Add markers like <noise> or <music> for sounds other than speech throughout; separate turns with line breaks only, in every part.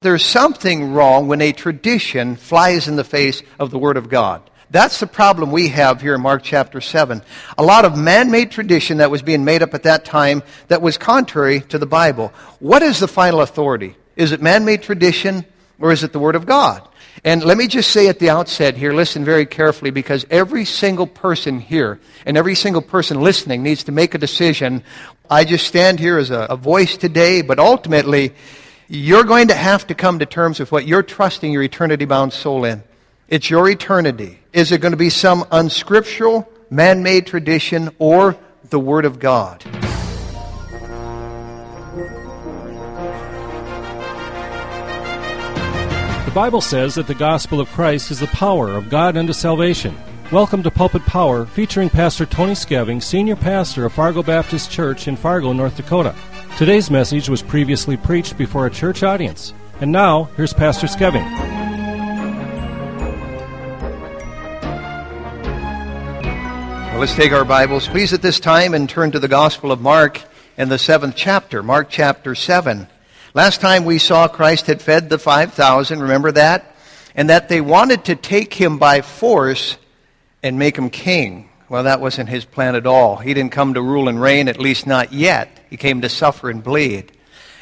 There's something wrong when a tradition flies in the face of the Word of God. That's the problem we have here in Mark chapter 7. A lot of man made tradition that was being made up at that time that was contrary to the Bible. What is the final authority? Is it man made tradition or is it the Word of God? And let me just say at the outset here, listen very carefully, because every single person here and every single person listening needs to make a decision. I just stand here as a, a voice today, but ultimately, you're going to have to come to terms with what you're trusting your eternity bound soul in. It's your eternity. Is it going to be some unscriptural, man made tradition or the Word of God?
The Bible says that the gospel of Christ is the power of God unto salvation. Welcome to Pulpit Power, featuring Pastor Tony Skeving, Senior Pastor of Fargo Baptist Church in Fargo, North Dakota. Today's message was previously preached before a church audience. And now, here's Pastor Skeving.
Well, let's take our Bibles, please, at this time and turn to the Gospel of Mark in the seventh chapter, Mark chapter 7. Last time we saw Christ had fed the 5,000, remember that? And that they wanted to take him by force and make him king. Well, that wasn't his plan at all. He didn't come to rule and reign, at least not yet. He came to suffer and bleed.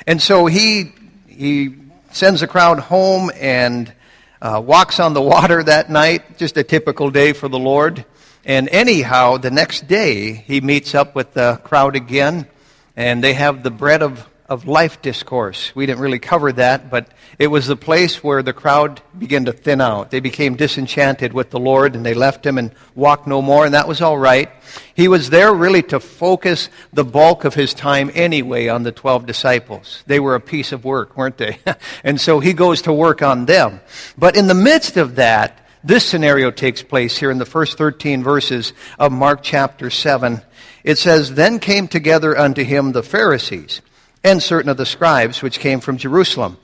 And so he, he sends the crowd home and uh, walks on the water that night, just a typical day for the Lord. And anyhow, the next day, he meets up with the crowd again, and they have the bread of of life discourse. We didn't really cover that, but it was the place where the crowd began to thin out. They became disenchanted with the Lord and they left him and walked no more, and that was all right. He was there really to focus the bulk of his time anyway on the 12 disciples. They were a piece of work, weren't they? <laughs> and so he goes to work on them. But in the midst of that, this scenario takes place here in the first 13 verses of Mark chapter 7. It says, Then came together unto him the Pharisees and certain of the scribes which came from Jerusalem.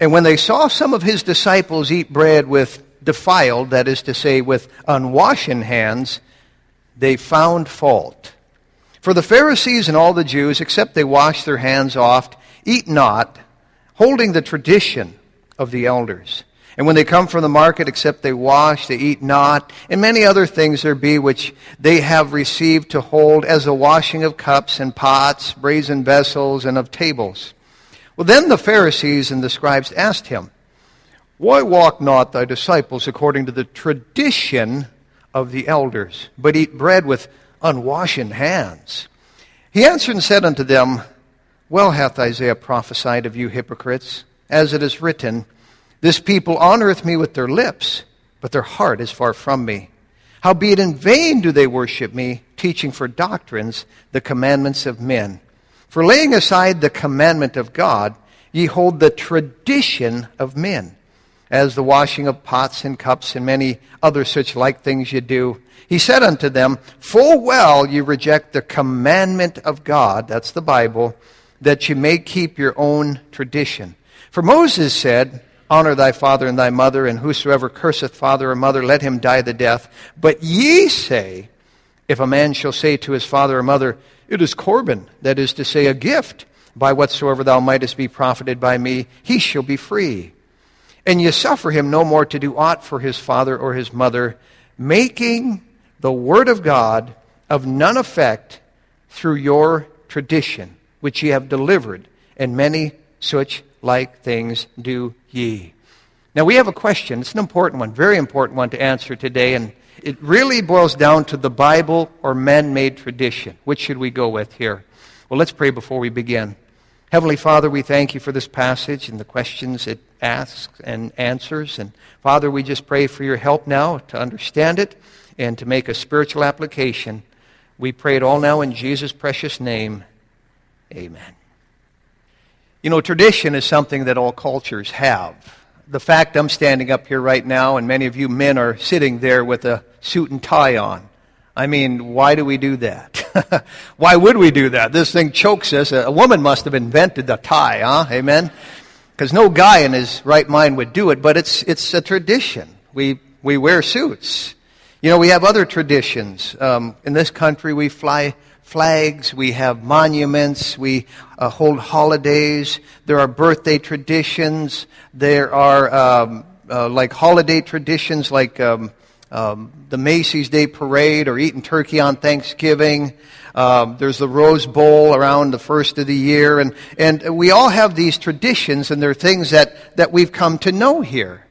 And when they saw some of his disciples eat bread with defiled, that is to say, with unwashen hands, they found fault. For the Pharisees and all the Jews, except they wash their hands oft, eat not, holding the tradition of the elders. And when they come from the market, except they wash, they eat not, and many other things there be which they have received to hold, as the washing of cups and pots, brazen vessels, and of tables. Well, then the Pharisees and the scribes asked him, Why walk not thy disciples according to the tradition of the elders, but eat bread with unwashen hands? He answered and said unto them, Well hath Isaiah prophesied of you hypocrites, as it is written, this people honoreth me with their lips, but their heart is far from me. Howbeit in vain do they worship me, teaching for doctrines the commandments of men. For laying aside the commandment of God, ye hold the tradition of men, as the washing of pots and cups and many other such like things ye do. He said unto them, Full well ye reject the commandment of God, that's the Bible, that ye may keep your own tradition. For Moses said, Honor thy father and thy mother, and whosoever curseth father or mother, let him die the death. But ye say, if a man shall say to his father or mother, It is Corban, that is to say, a gift, by whatsoever thou mightest be profited by me, he shall be free. And ye suffer him no more to do aught for his father or his mother, making the word of God of none effect through your tradition, which ye have delivered, and many such like things do ye. Now, we have a question. It's an important one, very important one to answer today, and it really boils down to the Bible or man made tradition. Which should we go with here? Well, let's pray before we begin. Heavenly Father, we thank you for this passage and the questions it asks and answers. And Father, we just pray for your help now to understand it and to make a spiritual application. We pray it all now in Jesus' precious name. Amen. You know, tradition is something that all cultures have. The fact I'm standing up here right now, and many of you men are sitting there with a suit and tie on. I mean, why do we do that? <laughs> why would we do that? This thing chokes us. A woman must have invented the tie, huh? Amen? Because no guy in his right mind would do it, but it's, it's a tradition. We, we wear suits. You know, we have other traditions. Um, in this country, we fly flags, we have monuments, we uh, hold holidays, there are birthday traditions, there are um, uh, like holiday traditions like um, um, the Macy's Day Parade or eating turkey on Thanksgiving. Um, there's the Rose Bowl around the first of the year, and, and we all have these traditions, and they're things that, that we've come to know here.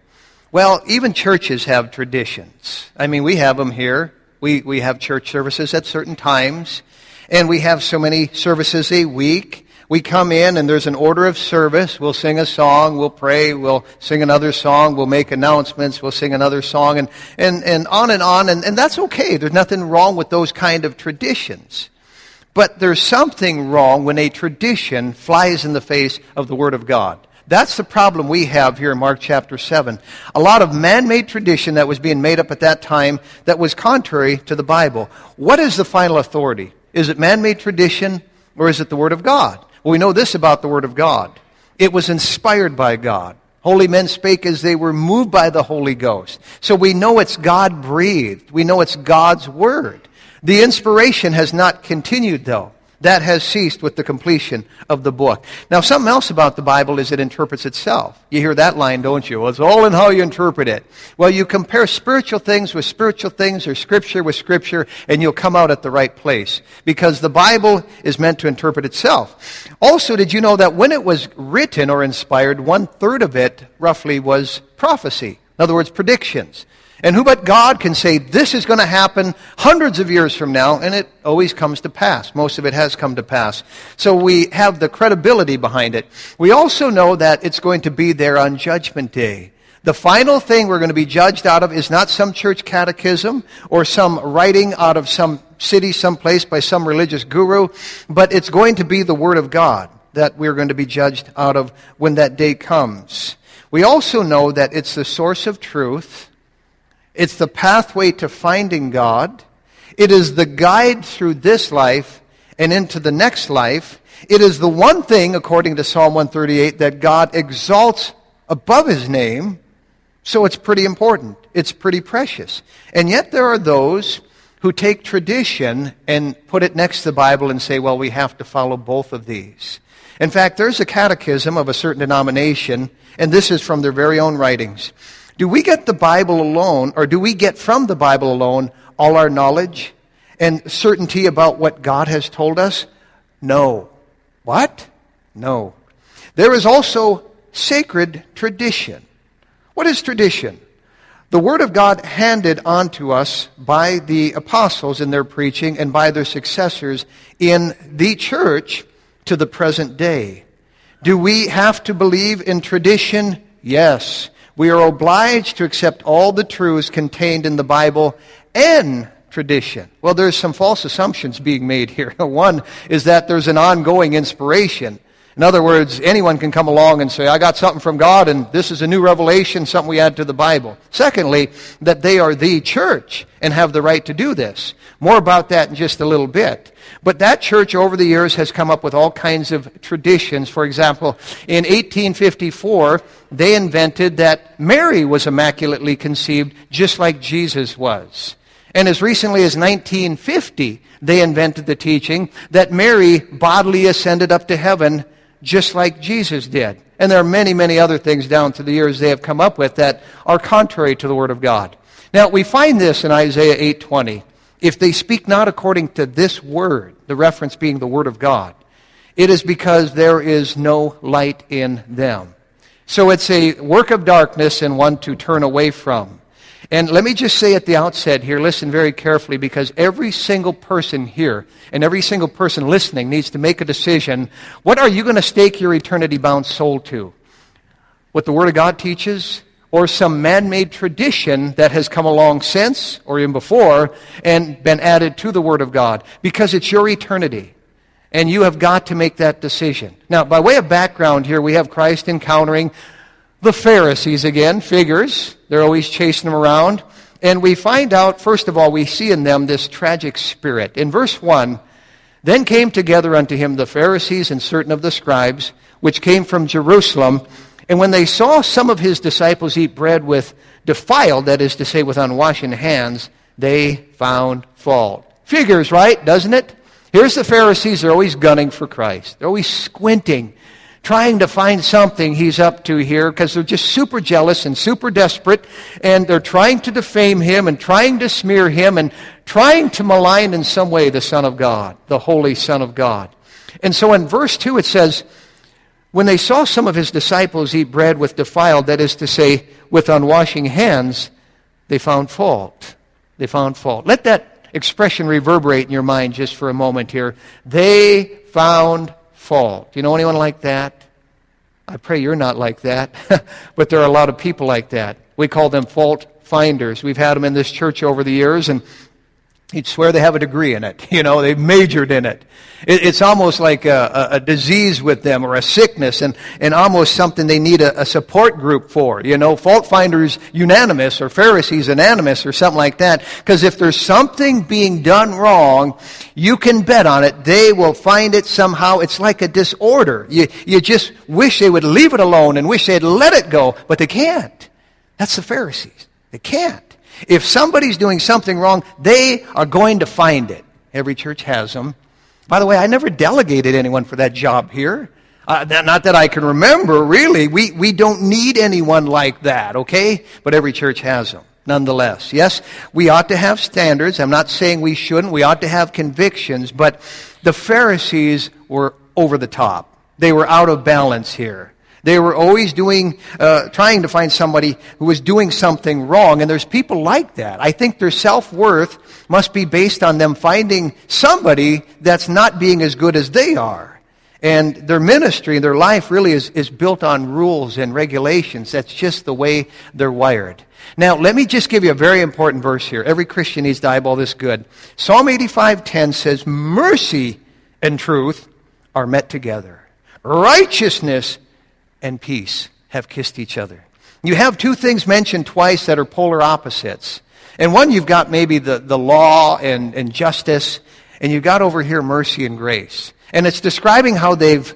Well, even churches have traditions. I mean, we have them here. We, we have church services at certain times, and we have so many services a week. We come in and there's an order of service. We'll sing a song, we'll pray, we'll sing another song, we'll make announcements, we'll sing another song, and, and, and on and on. And, and that's okay. There's nothing wrong with those kind of traditions. But there's something wrong when a tradition flies in the face of the Word of God. That's the problem we have here in Mark chapter 7. A lot of man-made tradition that was being made up at that time that was contrary to the Bible. What is the final authority? Is it man-made tradition or is it the Word of God? Well, we know this about the Word of God. It was inspired by God. Holy men spake as they were moved by the Holy Ghost. So we know it's God breathed. We know it's God's Word. The inspiration has not continued though. That has ceased with the completion of the book. Now, something else about the Bible is it interprets itself. You hear that line, don't you? Well, it's all in how you interpret it. Well, you compare spiritual things with spiritual things or scripture with scripture, and you'll come out at the right place. Because the Bible is meant to interpret itself. Also, did you know that when it was written or inspired, one third of it roughly was prophecy? In other words, predictions. And who but God can say this is going to happen hundreds of years from now, and it always comes to pass. Most of it has come to pass. So we have the credibility behind it. We also know that it's going to be there on Judgment Day. The final thing we're going to be judged out of is not some church catechism or some writing out of some city someplace by some religious guru, but it's going to be the Word of God that we're going to be judged out of when that day comes. We also know that it's the source of truth it's the pathway to finding God. It is the guide through this life and into the next life. It is the one thing, according to Psalm 138, that God exalts above his name. So it's pretty important. It's pretty precious. And yet there are those who take tradition and put it next to the Bible and say, well, we have to follow both of these. In fact, there's a catechism of a certain denomination, and this is from their very own writings. Do we get the Bible alone, or do we get from the Bible alone all our knowledge and certainty about what God has told us? No. What? No. There is also sacred tradition. What is tradition? The Word of God handed on to us by the apostles in their preaching and by their successors in the church to the present day. Do we have to believe in tradition? Yes we are obliged to accept all the truths contained in the Bible and tradition. Well, there's some false assumptions being made here. <laughs> One is that there's an ongoing inspiration. In other words, anyone can come along and say, I got something from God and this is a new revelation, something we add to the Bible. Secondly, that they are the church and have the right to do this. More about that in just a little bit. But that church over the years has come up with all kinds of traditions. For example, in 1854, they invented that Mary was immaculately conceived just like Jesus was. And as recently as 1950, they invented the teaching that Mary bodily ascended up to heaven just like Jesus did. And there are many, many other things down through the years they have come up with that are contrary to the Word of God. Now, we find this in Isaiah 8.20. If they speak not according to this Word, the reference being the Word of God, it is because there is no light in them. So it's a work of darkness and one to turn away from. And let me just say at the outset here, listen very carefully, because every single person here and every single person listening needs to make a decision. What are you going to stake your eternity bound soul to? What the Word of God teaches? Or some man made tradition that has come along since or even before and been added to the Word of God? Because it's your eternity. And you have got to make that decision. Now, by way of background here, we have Christ encountering the Pharisees again, figures. They're always chasing them around. And we find out, first of all, we see in them this tragic spirit. In verse 1, then came together unto him the Pharisees and certain of the scribes, which came from Jerusalem. And when they saw some of his disciples eat bread with defiled, that is to say, with unwashed hands, they found fault. Figures, right? Doesn't it? Here's the Pharisees, they're always gunning for Christ. They're always squinting, trying to find something he's up to here because they're just super jealous and super desperate and they're trying to defame him and trying to smear him and trying to malign in some way the Son of God, the Holy Son of God. And so in verse 2 it says, when they saw some of his disciples eat bread with defiled, that is to say, with unwashing hands, they found fault. They found fault. Let that expression reverberate in your mind just for a moment here. They found fault. Do you know anyone like that? I pray you're not like that, <laughs> but there are a lot of people like that. We call them fault finders. We've had them in this church over the years, and You'd swear they have a degree in it. <laughs> You know, they've majored in it. it it's almost like a, a, disease with them or a sickness and, and almost something they need a, a, support group for. You know, fault finders unanimous or Pharisees unanimous or something like that. Because if there's something being done wrong, you can bet on it. They will find it somehow. It's like a disorder. You, you just wish they would leave it alone and wish they'd let it go, but they can't. That's the Pharisees. They can't. If somebody's doing something wrong, they are going to find it. Every church has them. By the way, I never delegated anyone for that job here. Uh, not that I can remember, really. We, we don't need anyone like that, okay? But every church has them, nonetheless. Yes, we ought to have standards. I'm not saying we shouldn't. We ought to have convictions. But the Pharisees were over the top. They were out of balance here. They were always doing, uh, trying to find somebody who was doing something wrong. And there's people like that. I think their self-worth must be based on them finding somebody that's not being as good as they are. And their ministry, and their life really is, is built on rules and regulations. That's just the way they're wired. Now, let me just give you a very important verse here. Every Christian needs to eyeball this good. Psalm 85:10 says, "Mercy and truth are met together. Righteousness and peace have kissed each other. You have two things mentioned twice that are polar opposites. And one, you've got maybe the, the law and, and justice, and you've got over here mercy and grace. And it's describing how they've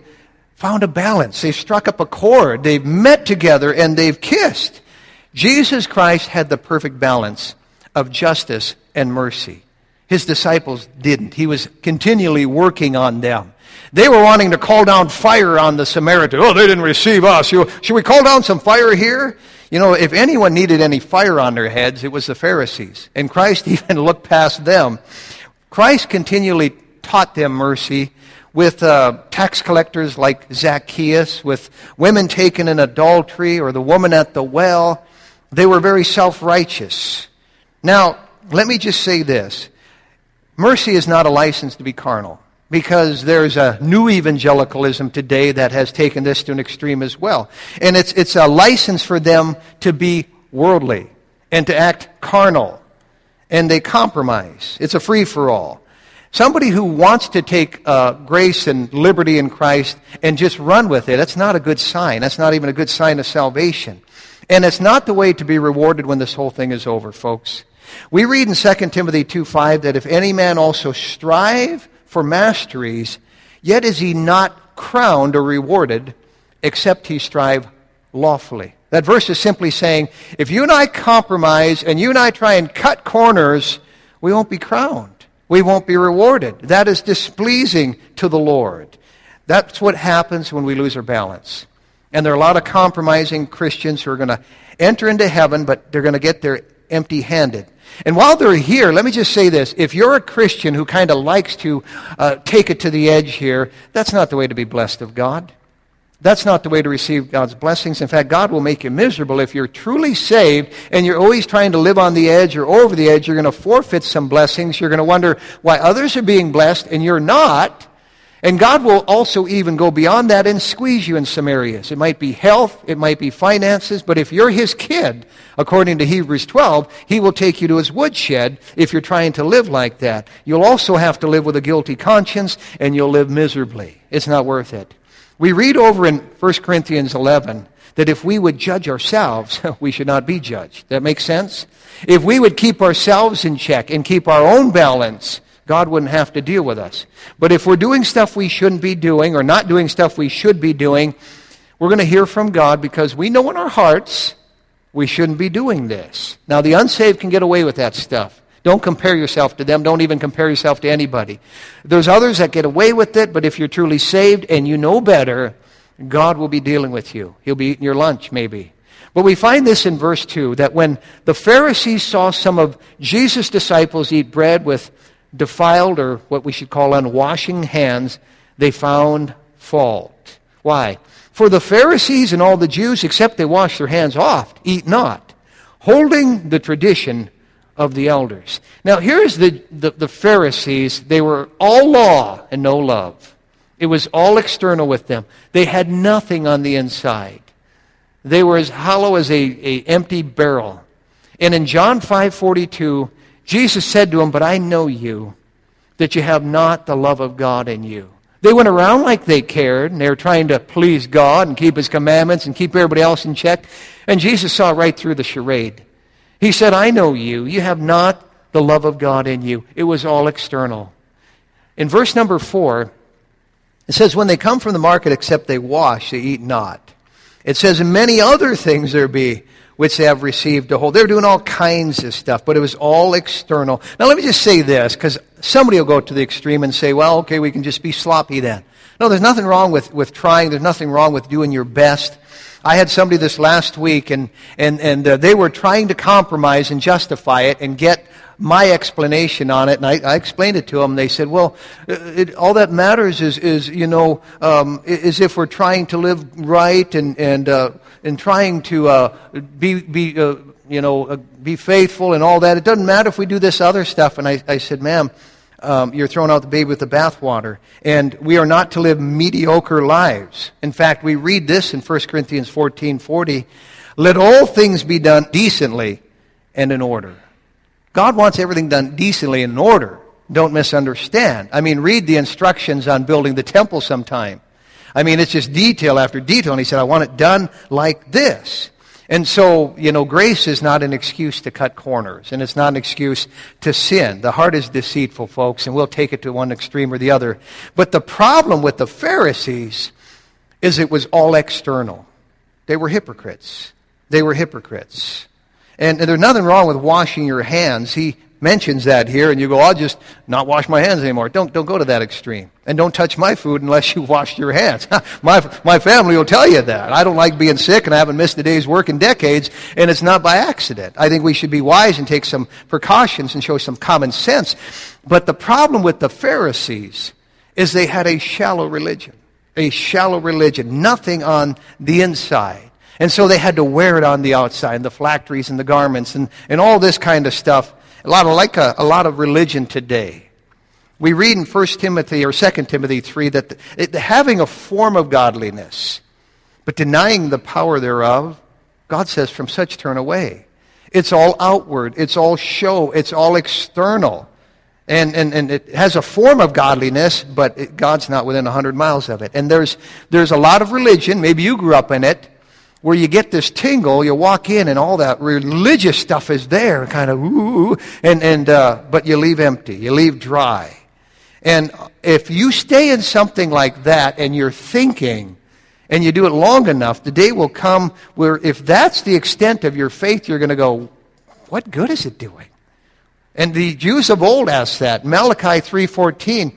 found a balance. They've struck up a chord. They've met together and they've kissed. Jesus Christ had the perfect balance of justice and mercy. His disciples didn't. He was continually working on them. They were wanting to call down fire on the Samaritan. Oh, they didn't receive us. Should we call down some fire here? You know, if anyone needed any fire on their heads, it was the Pharisees. And Christ <laughs> even looked past them. Christ continually taught them mercy with uh, tax collectors like Zacchaeus, with women taken in adultery, or the woman at the well. They were very self righteous. Now, let me just say this mercy is not a license to be carnal because there's a new evangelicalism today that has taken this to an extreme as well. And it's, it's a license for them to be worldly and to act carnal. And they compromise. It's a free for all. Somebody who wants to take uh, grace and liberty in Christ and just run with it, that's not a good sign. That's not even a good sign of salvation. And it's not the way to be rewarded when this whole thing is over, folks. We read in 2 Timothy 2.5 that if any man also strive for masteries, yet is he not crowned or rewarded except he strive lawfully. That verse is simply saying, if you and I compromise and you and I try and cut corners, we won't be crowned. We won't be rewarded. That is displeasing to the Lord. That's what happens when we lose our balance. And there are a lot of compromising Christians who are going to enter into heaven, but they're going to get there empty handed. And while they're here, let me just say this. If you're a Christian who kind of likes to uh, take it to the edge here, that's not the way to be blessed of God. That's not the way to receive God's blessings. In fact, God will make you miserable if you're truly saved and you're always trying to live on the edge or over the edge. You're going to forfeit some blessings. You're going to wonder why others are being blessed and you're not. And God will also even go beyond that and squeeze you in some areas. It might be health, it might be finances, but if you're His kid, according to Hebrews 12, He will take you to His woodshed if you're trying to live like that. You'll also have to live with a guilty conscience, and you'll live miserably. It's not worth it. We read over in 1 Corinthians 11 that if we would judge ourselves, <laughs> we should not be judged. That makes sense? If we would keep ourselves in check and keep our own balance, God wouldn't have to deal with us. But if we're doing stuff we shouldn't be doing or not doing stuff we should be doing, we're going to hear from God because we know in our hearts we shouldn't be doing this. Now, the unsaved can get away with that stuff. Don't compare yourself to them. Don't even compare yourself to anybody. There's others that get away with it, but if you're truly saved and you know better, God will be dealing with you. He'll be eating your lunch, maybe. But we find this in verse 2 that when the Pharisees saw some of Jesus' disciples eat bread with defiled or what we should call unwashing hands, they found fault. Why? For the Pharisees and all the Jews, except they wash their hands oft, eat not, holding the tradition of the elders. Now, here's the, the, the, Pharisees. They were all law and no love. It was all external with them. They had nothing on the inside. They were as hollow as a, a empty barrel. And in John 5:42, Jesus said to them, "But I know you, that you have not the love of God in you." They went around like they cared, and they were trying to please God and keep His commandments and keep everybody else in check. And Jesus saw right through the charade. He said, I know you. You have not the love of God in you. It was all external. In verse number four, it says, When they come from the market, except they wash, they eat not. It says, And many other things there be which they have received a hold. They were doing all kinds of stuff, but it was all external. Now, let me just say this, because somebody will go to the extreme and say, well, okay, we can just be sloppy then. No, there's nothing wrong with, with trying. There's nothing wrong with doing your best. I had somebody this last week, and, and, and uh, they were trying to compromise and justify it and get my explanation on it, and I, I explained it to them. They said, "Well, it, all that matters is, is you know, um, is if we're trying to live right and and uh, and trying to uh, be be uh, you know uh, be faithful and all that. It doesn't matter if we do this other stuff." And I, I said, "Ma'am." um, you're throwing out the baby with the bathwater. And we are not to live mediocre lives. In fact, we read this in 1 Corinthians 14 40. Let all things be done decently and in order. God wants everything done decently and in order. Don't misunderstand. I mean, read the instructions on building the temple sometime. I mean, it's just detail after detail. And he said, I want it done like this. And so, you know, grace is not an excuse to cut corners, and it's not an excuse to sin. The heart is deceitful, folks, and we'll take it to one extreme or the other. But the problem with the Pharisees is it was all external. They were hypocrites. They were hypocrites. And, and there's nothing wrong with washing your hands. He mentions that here, and you go, I'll just not wash my hands anymore. Don't, don't go to that extreme. And don't touch my food unless <laughs> you wash your hands. <laughs> my, my family will tell you that. I don't like being sick, and I haven't missed a day's work in decades, and it's not by accident. I think we should be wise and take some precautions and show some common sense. But the problem with the Pharisees is they had a shallow religion. A shallow religion. Nothing on the inside. And so they had to wear it on the outside, the phylacteries and the garments and, and all this kind of stuff. A lot of, like a, a lot of religion today. We read in 1 Timothy or 2 Timothy 3 that the, it, having a form of godliness, but denying the power thereof, God says, from such turn away. It's all outward. It's all show. It's all external. And, and, and it has a form of godliness, but it, God's not within 100 miles of it. And there's, there's a lot of religion, maybe you grew up in it, where you get this tingle, you walk in and all that religious stuff is there, kind of ooh, and, and uh, but you leave empty, you leave dry. And if you stay in something like that and you're thinking, and you do it long enough, the day will come where if that's the extent of your faith, you're going to go, what good is it doing? And the Jews of old asked that. Malachi 3.14,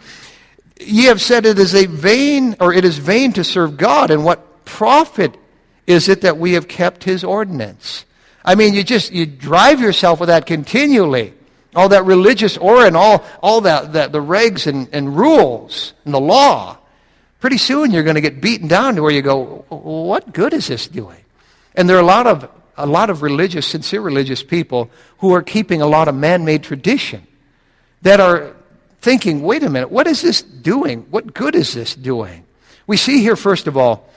ye have said it is a vain, or it is vain to serve God, and what profit is it that we have kept his ordinance? I mean, you just, you drive yourself with that continually. All that religious aura and all, all that, that the regs and, and rules and the law. Pretty soon you're going to get beaten down to where you go, what good is this doing? And there are a lot of, a lot of religious, sincere religious people who are keeping a lot of man-made tradition that are thinking, wait a minute, what is this doing? What good is this doing? We see here, first of all,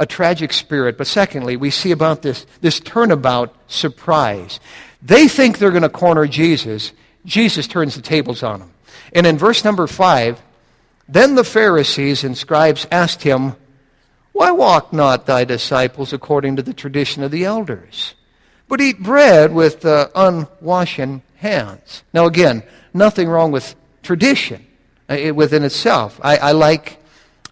a tragic spirit. But secondly, we see about this, this turnabout surprise. They think they're going to corner Jesus. Jesus turns the tables on them. And in verse number five, then the Pharisees and scribes asked him, Why walk not thy disciples according to the tradition of the elders, but eat bread with uh, unwashen hands? Now, again, nothing wrong with tradition uh, within itself. I, I like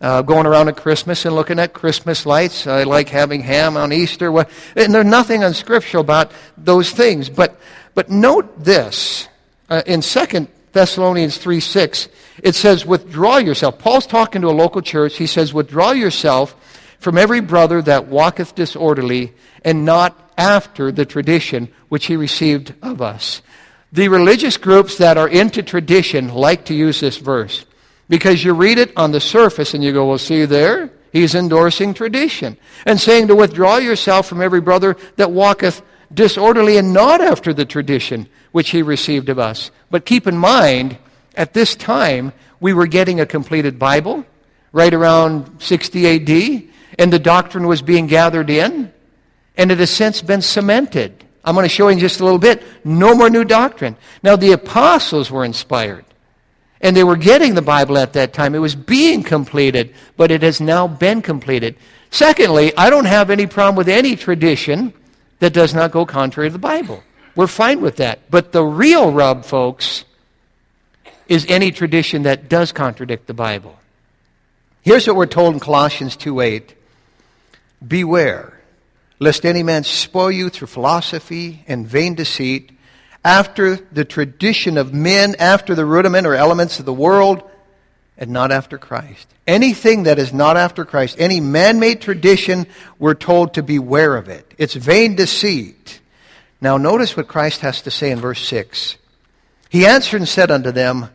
uh, going around at Christmas and looking at Christmas lights. I like having ham on Easter. And there's nothing unscriptural about those things. But, but note this. uh, in 2 Thessalonians 3 6, it says, Withdraw yourself. Paul's talking to a local church. He says, Withdraw yourself from every brother that walketh disorderly and not after the tradition which he received of us. The religious groups that are into tradition like to use this verse because you read it on the surface and you go, well, see there? He's endorsing tradition and saying to withdraw yourself from every brother that walketh disorderly and not after the tradition which he received of us. But keep in mind, at this time, we were getting a completed Bible right around 60 AD, and the doctrine was being gathered in, and it has since been cemented. I'm going to show you in just a little bit. No more new doctrine. Now, the apostles were inspired. And they were getting the Bible at that time. It was being completed, but it has now been completed. Secondly, I don't have any problem with any tradition that does not go contrary to the Bible. We're fine with that. But the real rub, folks, is any tradition that does contradict the Bible. Here's what we're told in Colossians 2:8. Beware lest any man spoil you through philosophy and vain deceit after the tradition of men, after the rudiment or elements of the world, and not after Christ. Anything that is not after Christ, any man made tradition, we're told to beware of it. It's vain deceit. Now, notice what Christ has to say in verse 6. He answered and said unto them,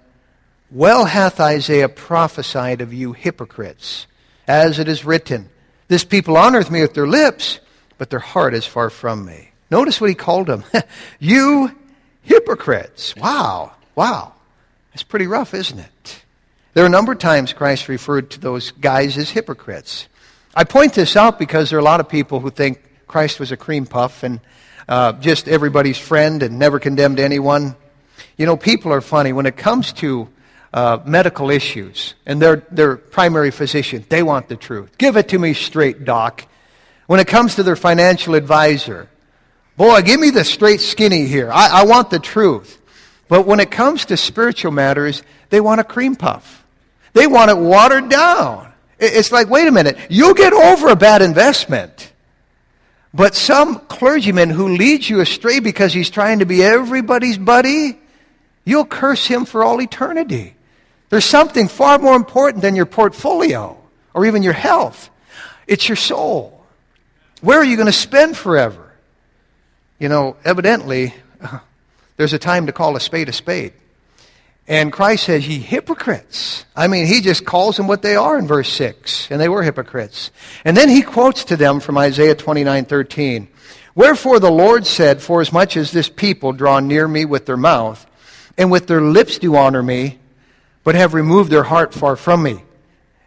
Well hath Isaiah prophesied of you hypocrites, as it is written, This people honoreth me with their lips, but their heart is far from me. Notice what he called them. <laughs> you hypocrites. Wow. Wow. That's pretty rough, isn't it? There are a number of times Christ referred to those guys as hypocrites. I point this out because there are a lot of people who think Christ was a cream puff and uh, just everybody's friend and never condemned anyone. You know, people are funny. When it comes to uh, medical issues and their, their primary physician, they want the truth. Give it to me straight, doc. When it comes to their financial advisor, Boy, give me the straight skinny here. I, I want the truth. But when it comes to spiritual matters, they want a cream puff. They want it watered down. It's like, wait a minute, you'll get over a bad investment. But some clergyman who leads you astray because he's trying to be everybody's buddy, you'll curse him for all eternity. There's something far more important than your portfolio or even your health. It's your soul. Where are you going to spend forever? You know, evidently, <laughs> there's a time to call a spade a spade. And Christ says, Ye hypocrites. I mean, he just calls them what they are in verse 6. And they were hypocrites. And then he quotes to them from Isaiah 29 13. Wherefore the Lord said, Forasmuch as this people draw near me with their mouth, and with their lips do honor me, but have removed their heart far from me.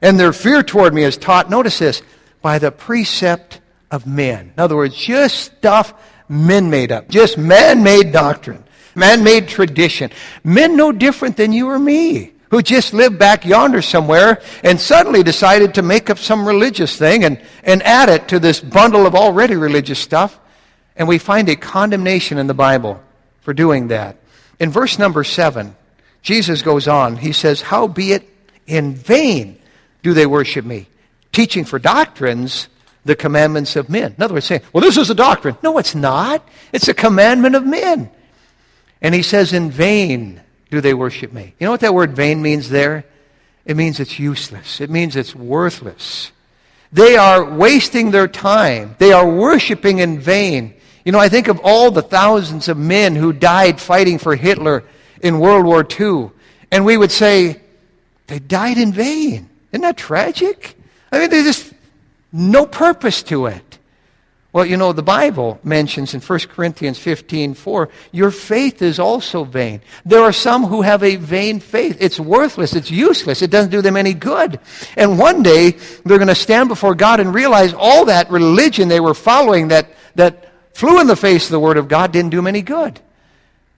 And their fear toward me is taught, notice this, by the precept of men. In other words, just stuff men made up. Just man made doctrine, man made tradition. Men no different than you or me who just lived back yonder somewhere and suddenly decided to make up some religious thing and, and add it to this bundle of already religious stuff. And we find a condemnation in the Bible for doing that. In verse number seven, Jesus goes on. He says, Howbeit in vain do they worship me, teaching for doctrines the commandments of men. In other words, saying, well, this is a doctrine. No, it's not. It's a commandment of men. And he says, in vain do they worship me. You know what that word vain means there? It means it's useless. It means it's worthless. They are wasting their time. They are worshiping in vain. You know, I think of all the thousands of men who died fighting for Hitler in World War II, and we would say, they died in vain. Isn't that tragic? I mean, they just no purpose to it. Well, you know, the Bible mentions in 1 Corinthians 15 4, your faith is also vain. There are some who have a vain faith. It's worthless, it's useless, it doesn't do them any good. And one day, they're going to stand before God and realize all that religion they were following that, that flew in the face of the Word of God didn't do them any good.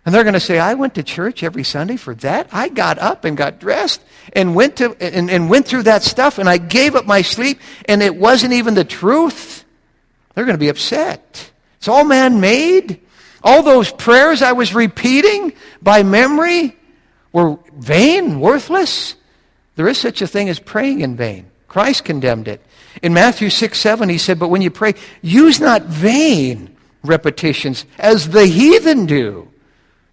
And they're going to say, I went to church every Sunday for that. I got up and got dressed and went, to, and, and went through that stuff and I gave up my sleep and it wasn't even the truth. They're going to be upset. It's all man made. All those prayers I was repeating by memory were vain, worthless. There is such a thing as praying in vain. Christ condemned it. In Matthew 6 7, he said, But when you pray, use not vain repetitions as the heathen do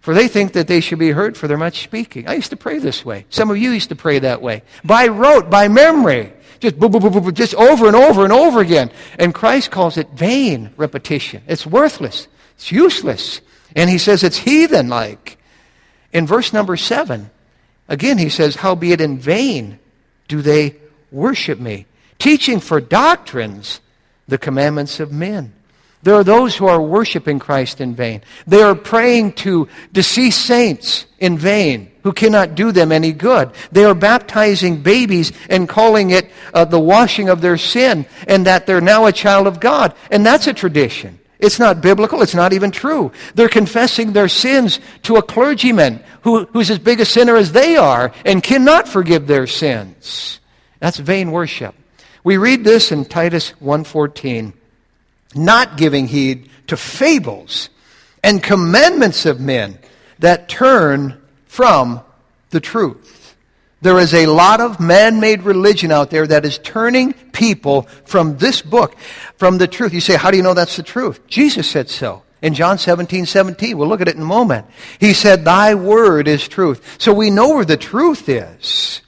for they think that they should be heard for their much speaking. I used to pray this way. Some of you used to pray that way. By rote, by memory. Just, boo, boo, boo, just over and over and over again. And Christ calls it vain repetition. It's worthless. It's useless. And he says it's heathen like. In verse number seven, again he says, Howbeit in vain do they worship me, teaching for doctrines the commandments of men. There are those who are worshiping Christ in vain. They are praying to deceased saints in vain who cannot do them any good. They are baptizing babies and calling it uh, the washing of their sin and that they're now a child of God. And that's a tradition. It's not biblical. It's not even true. They're confessing their sins to a clergyman who, who's as big a sinner as they are and cannot forgive their sins. That's vain worship. We read this in Titus 1.14 not giving heed to fables and commandments of men that turn from the truth. There is a lot of man made religion out there that is turning people from this book, from the truth. You say, How do you know that's the truth? Jesus said so. In John 17, 17, we'll look at it in a moment. He said, Thy word is truth. So we know where the truth is.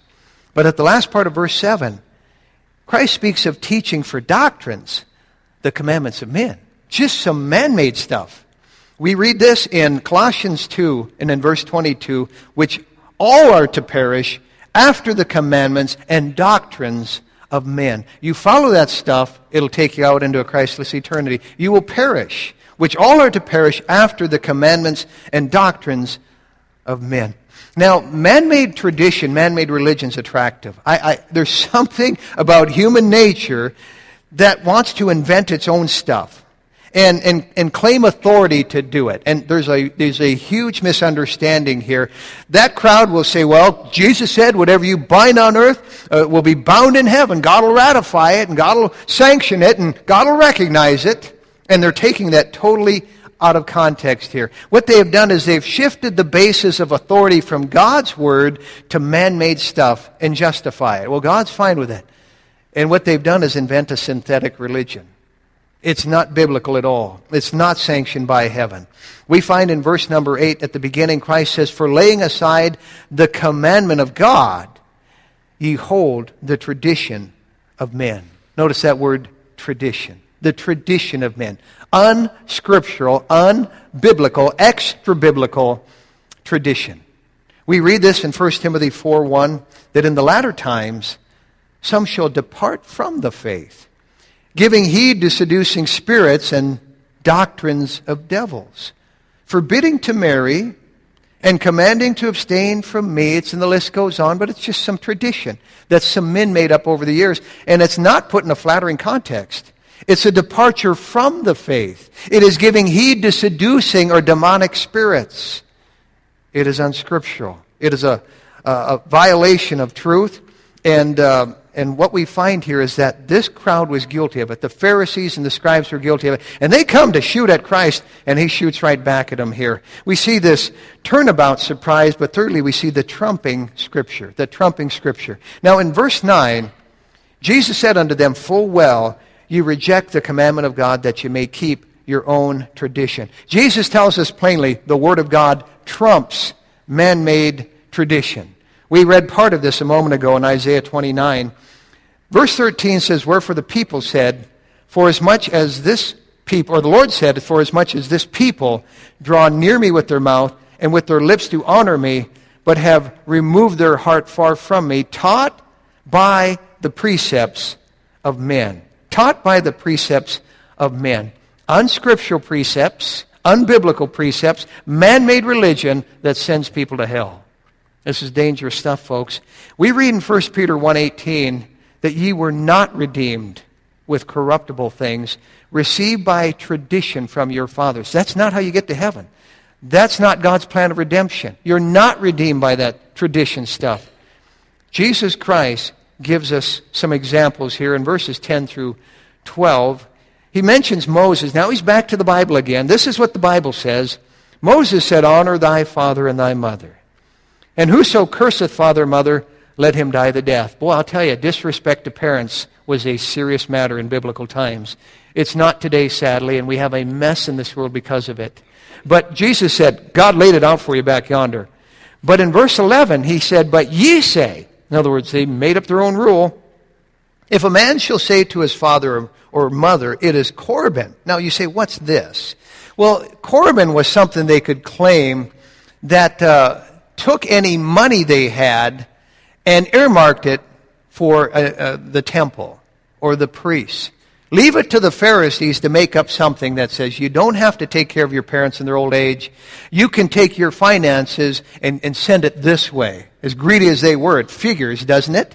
But at the last part of verse 7, Christ speaks of teaching for doctrines the commandments of men. Just some man made stuff. We read this in Colossians 2 and in verse 22, which all are to perish after the commandments and doctrines of men. You follow that stuff, it'll take you out into a Christless eternity. You will perish, which all are to perish after the commandments and doctrines of men. Now, man made tradition, man made religion is attractive. I, I, there's <laughs> something about human nature that wants to invent its own stuff and, and, and claim authority to do it. And there's a, there's a huge misunderstanding here. That crowd will say, well, Jesus said, whatever you bind on earth uh, will be bound in heaven. God will ratify it, and God will sanction it, and God will recognize it. And they're taking that totally out of context here. What they have done is they've shifted the basis of authority from God's word to man made stuff and justify it. Well, God's fine with it. And what they've done is invent a synthetic religion. It's not biblical at all. It's not sanctioned by heaven. We find in verse number 8 at the beginning, Christ says, For laying aside the commandment of God, ye hold the tradition of men. Notice that word tradition. The tradition of men. Unscriptural, unbiblical, extra biblical tradition. We read this in 1 Timothy 4 1 that in the latter times, some shall depart from the faith, giving heed to seducing spirits and doctrines of devils, forbidding to marry and commanding to abstain from meats, and the list goes on, but it's just some tradition that some men made up over the years, and it's not put in a flattering context. It's a departure from the faith. It is giving heed to seducing or demonic spirits. It is unscriptural. It is a, a, a violation of truth, and uh, and what we find here is that this crowd was guilty of it. The Pharisees and the scribes were guilty of it. And they come to shoot at Christ, and he shoots right back at them here. We see this turnabout surprise, but thirdly, we see the trumping scripture. The trumping scripture. Now, in verse 9, Jesus said unto them, Full well, you reject the commandment of God that you may keep your own tradition. Jesus tells us plainly the Word of God trumps man made tradition. We read part of this a moment ago in Isaiah 29. Verse 13 says, Wherefore the people said, For as much as this people, or the Lord said, For as much as this people draw near me with their mouth, and with their lips do honor me, but have removed their heart far from me, taught by the precepts of men. Taught by the precepts of men. Unscriptural precepts, unbiblical precepts, man made religion that sends people to hell. This is dangerous stuff, folks. We read in 1 Peter 1.18 that ye were not redeemed with corruptible things received by tradition from your fathers. That's not how you get to heaven. That's not God's plan of redemption. You're not redeemed by that tradition stuff. Jesus Christ gives us some examples here in verses 10 through 12. He mentions Moses. Now he's back to the Bible again. This is what the Bible says. Moses said, Honor thy father and thy mother. And whoso curseth father or mother, let him die the death. Boy, I'll tell you, disrespect to parents was a serious matter in biblical times. It's not today, sadly, and we have a mess in this world because of it. But Jesus said, God laid it out for you back yonder. But in verse 11, he said, But ye say, in other words, they made up their own rule. If a man shall say to his father or mother, It is Corban. Now you say, What's this? Well, Corban was something they could claim that uh, took any money they had and earmarked it for uh, uh, the temple or the priests. Leave it to the Pharisees to make up something that says you don't have to take care of your parents in their old age. You can take your finances and, and send it this way. As greedy as they were, it figures, doesn't it?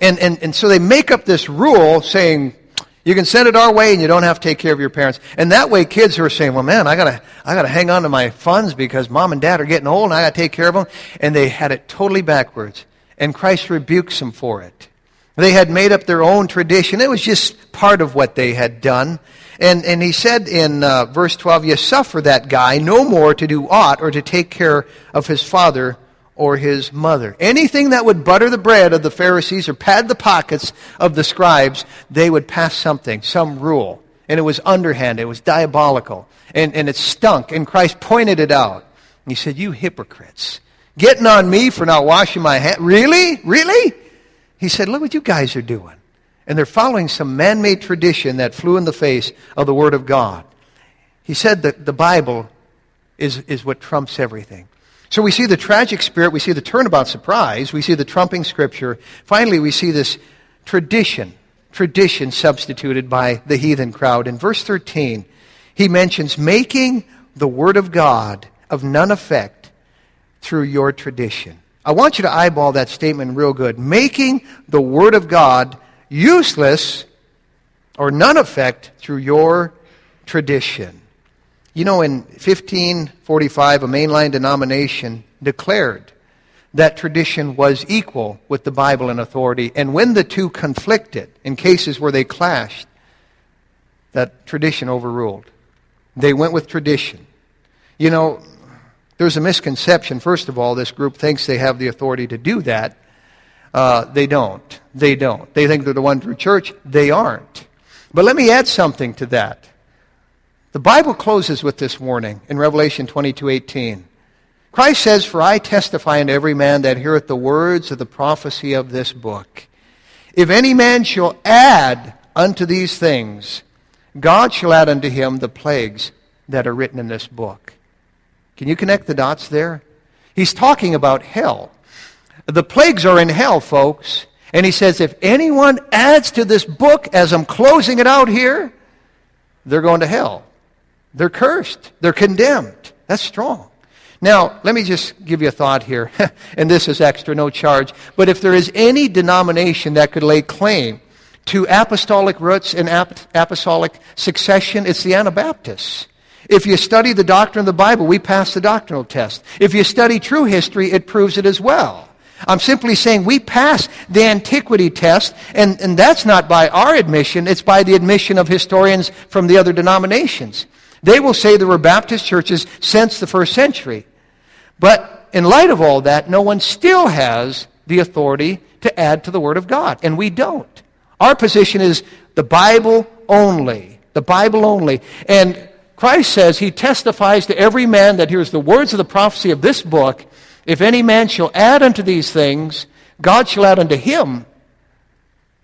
And, and, and so they make up this rule saying, you can send it our way and you don't have to take care of your parents. And that way kids who are saying, well man, I gotta, I gotta hang on to my funds because mom and dad are getting old and I gotta take care of them. And they had it totally backwards. And Christ rebukes them for it. They had made up their own tradition. It was just part of what they had done. And, and he said in uh, verse 12, You suffer that guy no more to do aught or to take care of his father or his mother. Anything that would butter the bread of the Pharisees or pad the pockets of the scribes, they would pass something, some rule. And it was underhand, it was diabolical. And, and it stunk. And Christ pointed it out. He said, You hypocrites. Getting on me for not washing my hands. Really? Really? He said, Look what you guys are doing. And they're following some man made tradition that flew in the face of the Word of God. He said that the Bible is, is what trumps everything. So we see the tragic spirit, we see the turnabout surprise, we see the trumping scripture. Finally, we see this tradition, tradition substituted by the heathen crowd. In verse 13, he mentions making the Word of God of none effect through your tradition. I want you to eyeball that statement real good. Making the Word of God useless or none effect through your tradition. You know, in 1545, a mainline denomination declared that tradition was equal with the Bible in authority. And when the two conflicted, in cases where they clashed, that tradition overruled. They went with tradition. You know, there's a misconception. First of all, this group thinks they have the authority to do that. Uh, they don't. They don't. They think they're the one true church. They aren't. But let me add something to that. The Bible closes with this warning in Revelation 22:18. Christ says, "For I testify unto every man that heareth the words of the prophecy of this book. If any man shall add unto these things, God shall add unto him the plagues that are written in this book." Can you connect the dots there? He's talking about hell. The plagues are in hell, folks. And he says, if anyone adds to this book as I'm closing it out here, they're going to hell. They're cursed. They're condemned. That's strong. Now, let me just give you a thought here, <laughs> and this is extra, no charge. But if there is any denomination that could lay claim to apostolic roots and apostolic succession, it's the Anabaptists. If you study the doctrine of the Bible, we pass the doctrinal test. If you study true history, it proves it as well. I'm simply saying we pass the antiquity test, and, and that's not by our admission, it's by the admission of historians from the other denominations. They will say there were Baptist churches since the first century. But in light of all that, no one still has the authority to add to the Word of God, and we don't. Our position is the Bible only. The Bible only. And Christ says he testifies to every man that hears the words of the prophecy of this book. If any man shall add unto these things, God shall add unto him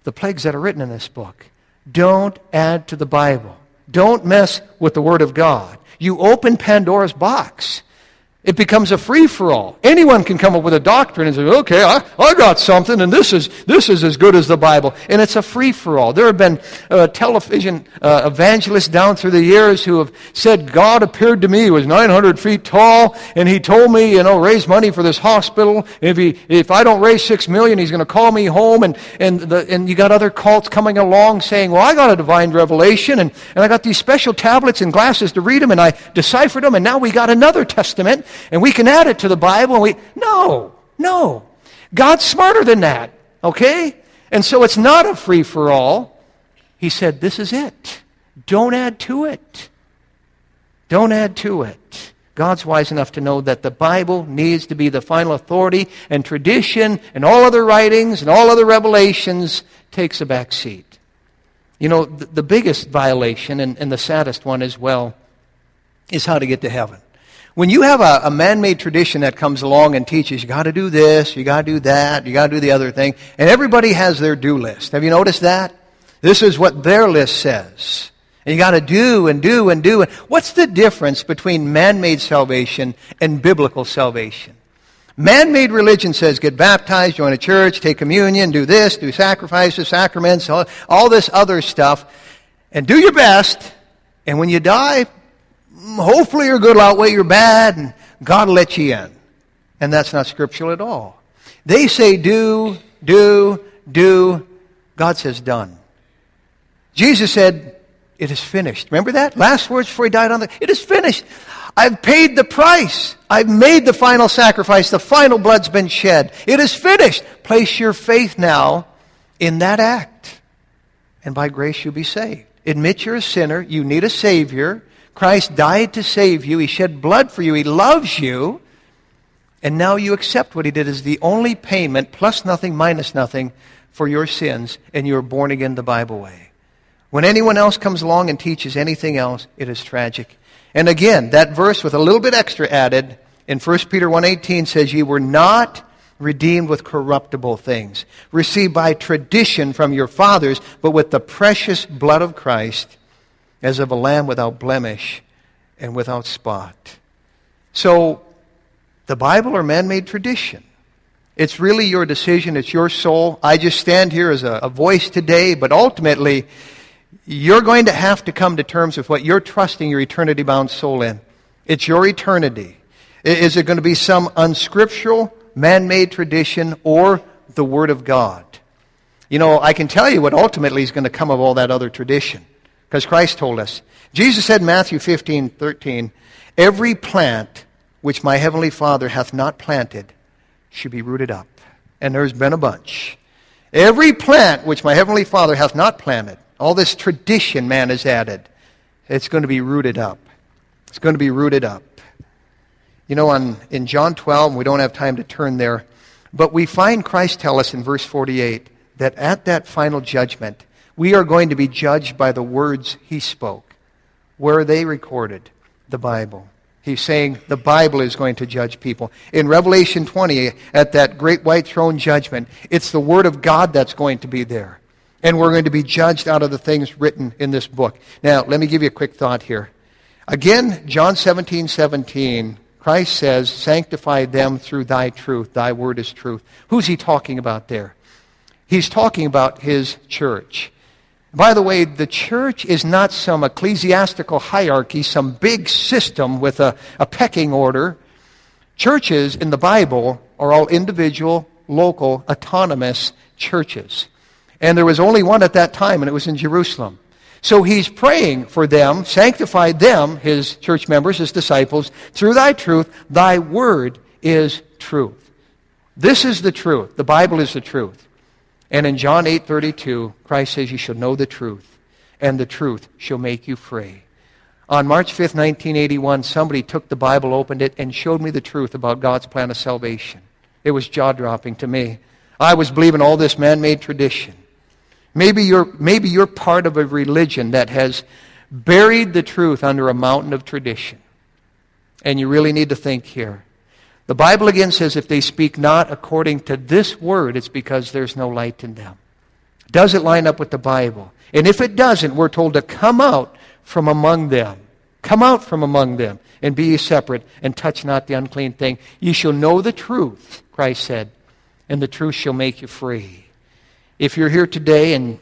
the plagues that are written in this book. Don't add to the Bible. Don't mess with the Word of God. You open Pandora's box. It becomes a free for all. Anyone can come up with a doctrine and say, okay, I, I got something, and this is, this is as good as the Bible. And it's a free for all. There have been uh, television uh, evangelists down through the years who have said, God appeared to me, he was 900 feet tall, and he told me, you know, raise money for this hospital. If, he, if I don't raise six million, he's going to call me home. And, and, the, and you got other cults coming along saying, well, I got a divine revelation, and, and I got these special tablets and glasses to read them, and I deciphered them, and now we got another testament and we can add it to the Bible. And we, no, no. God's smarter than that, okay? And so it's not a free for all. He said, This is it. Don't add to it. Don't add to it. God's wise enough to know that the Bible needs to be the final authority, and tradition and all other writings and all other revelations takes a back seat. You know, the, the biggest violation, and, and the saddest one as well, is how to get to heaven. When you have a, a man made tradition that comes along and teaches, you got to do this, you got to do that, you got to do the other thing, and everybody has their do list. Have you noticed that? This is what their list says. And you got to do and do and do. And What's the difference between man made salvation and biblical salvation? Man made religion says get baptized, join a church, take communion, do this, do sacrifices, sacraments, all, all this other stuff, and do your best. And when you die, Mm, hopefully your good will outweigh your bad, and God will let you in. And that's not scriptural at all. They say do, do, do. God says done. Jesus said, it is finished. Remember that? Last words before he died on the, it is finished. I've paid the price. I've made the final sacrifice. The final blood's been shed. It is finished. Place your faith now in that act. And by grace you'll be saved. Admit you're a sinner. You need a Savior. Christ died to save you. He shed blood for you. He loves you. And now you accept what He did as the only payment, plus nothing, minus nothing, for your sins, and you're born again the Bible way. When anyone else comes along and teaches anything else, it is tragic. And again, that verse with a little bit extra added in 1 Peter 1.18 says, Ye were not redeemed with corruptible things, received by tradition from your fathers, but with the precious blood of Christ, as of a lamb without blemish and without spot. So, the Bible or man made tradition? It's really your decision, it's your soul. I just stand here as a, a, voice today, but ultimately, you're going to have to come to terms with what you're trusting your eternity bound soul in. It's your eternity. Is it going to be some unscriptural, man made tradition or the Word of God? You know, I can tell you what ultimately is going to come of all that other tradition. Because Christ told us. Jesus said in Matthew 15, 13, Every plant which my heavenly Father hath not planted should be rooted up. And there's been a bunch. Every plant which my heavenly Father hath not planted, all this tradition man has added, it's going to be rooted up. It's going to be rooted up. You know, on, in John 12, we don't have time to turn there, but we find Christ tell us in verse 48 that at that final judgment, we are going to be judged by the words he spoke. Where are they recorded? The Bible. He's saying the Bible is going to judge people. In Revelation 20, at that great white throne judgment, it's the Word of God that's going to be there. And we're going to be judged out of the things written in this book. Now, let me give you a quick thought here. Again, John 17, 17, Christ says, Sanctify them through thy truth. Thy word is truth. Who's he talking about there? He's talking about his church. By the way, the church is not some ecclesiastical hierarchy, some big system with a, a pecking order. Churches in the Bible are all individual, local, autonomous churches. And there was only one at that time, and it was in Jerusalem. So he's praying for them, sanctify them, his church members, his disciples, through thy truth. Thy word is truth. This is the truth. The Bible is the truth. And in John 8:32, Christ says you shall know the truth, and the truth shall make you free. On March 5th, 1981, somebody took the Bible, opened it, and showed me the truth about God's plan of salvation. It was jaw-dropping to me. I was believing all this man-made tradition. Maybe you're, maybe you're part of a religion that has buried the truth under a mountain of tradition. And you really need to think here. The Bible again says if they speak not according to this word, it's because there's no light in them. Does it line up with the Bible? And if it doesn't, we're told to come out from among them. Come out from among them and be ye separate and touch not the unclean thing. Ye shall know the truth, Christ said, and the truth shall make you free. If you're here today and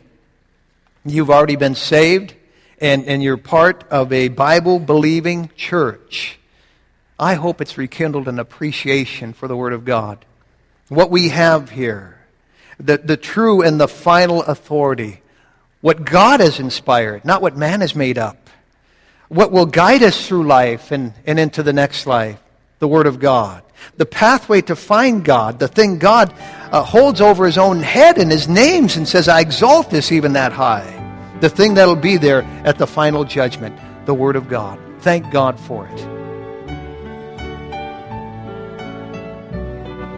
you've already been saved and, and you're part of a Bible believing church, I hope it's rekindled an appreciation for the Word of God. What we have here, the, the true and the final authority, what God has inspired, not what man has made up. What will guide us through life and, and into the next life, the Word of God. The pathway to find God, the thing God uh, holds over his own head and his names and says, I exalt this even that high. The thing that'll be there at the final judgment, the Word of God. Thank God for it.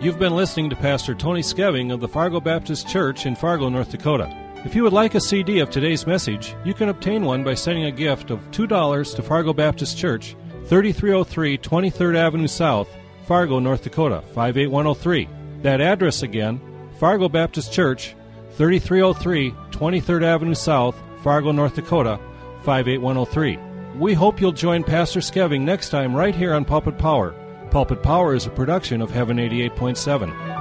You've been listening to Pastor Tony Skeving of the Fargo Baptist Church in Fargo, North Dakota. If you would like a CD of today's message, you can obtain one by sending a gift of $2 to Fargo Baptist Church, 3303 23rd Avenue South, Fargo, North Dakota, 58103. That address again, Fargo Baptist Church, 3303 23rd Avenue South, Fargo, North Dakota, 58103. We hope you'll join Pastor Skeving next time right here on Pulpit Power. Pulpit Power is a production of Heaven 88.7.